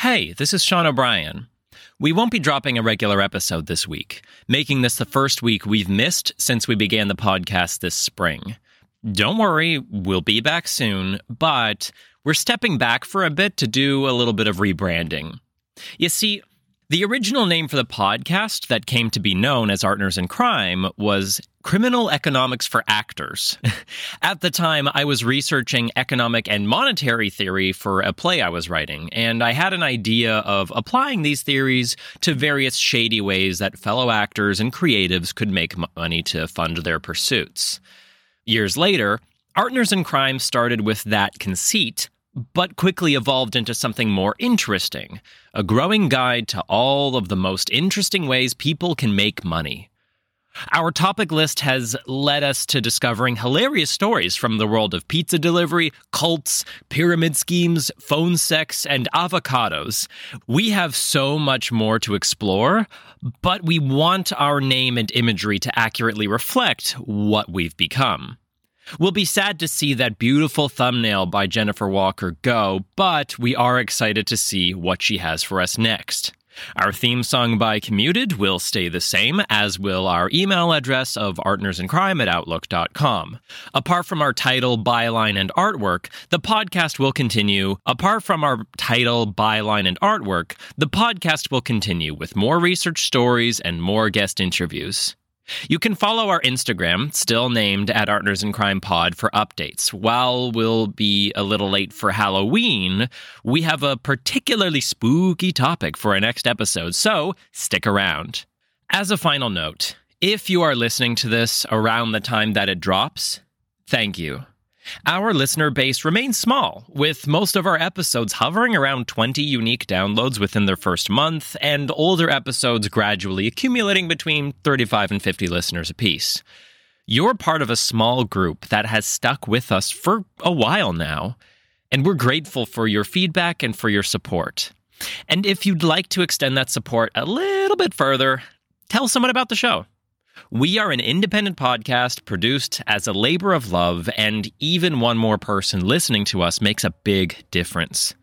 Hey, this is Sean O'Brien. We won't be dropping a regular episode this week, making this the first week we've missed since we began the podcast this spring. Don't worry, we'll be back soon, but we're stepping back for a bit to do a little bit of rebranding. You see, the original name for the podcast that came to be known as Partners in Crime was Criminal Economics for Actors. At the time, I was researching economic and monetary theory for a play I was writing, and I had an idea of applying these theories to various shady ways that fellow actors and creatives could make money to fund their pursuits. Years later, Partners in Crime started with that conceit, but quickly evolved into something more interesting a growing guide to all of the most interesting ways people can make money. Our topic list has led us to discovering hilarious stories from the world of pizza delivery, cults, pyramid schemes, phone sex, and avocados. We have so much more to explore, but we want our name and imagery to accurately reflect what we've become. We'll be sad to see that beautiful thumbnail by Jennifer Walker go, but we are excited to see what she has for us next. Our theme song by Commuted will stay the same, as will our email address of partnersincrime at outlook.com. Apart from our title, byline, and artwork, the podcast will continue. Apart from our title, byline, and artwork, the podcast will continue with more research stories and more guest interviews. You can follow our Instagram, still named at Partners in Crime Pod, for updates. While we'll be a little late for Halloween, we have a particularly spooky topic for our next episode, so stick around. As a final note, if you are listening to this around the time that it drops, thank you. Our listener base remains small, with most of our episodes hovering around 20 unique downloads within their first month, and older episodes gradually accumulating between 35 and 50 listeners apiece. You're part of a small group that has stuck with us for a while now, and we're grateful for your feedback and for your support. And if you'd like to extend that support a little bit further, tell someone about the show. We are an independent podcast produced as a labor of love, and even one more person listening to us makes a big difference.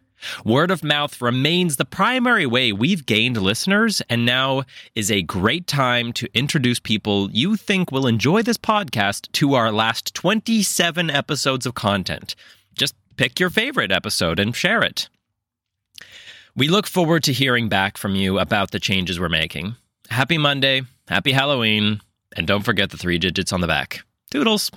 Word of mouth remains the primary way we've gained listeners, and now is a great time to introduce people you think will enjoy this podcast to our last 27 episodes of content. Just pick your favorite episode and share it. We look forward to hearing back from you about the changes we're making. Happy Monday, happy Halloween, and don't forget the three digits on the back. Toodles.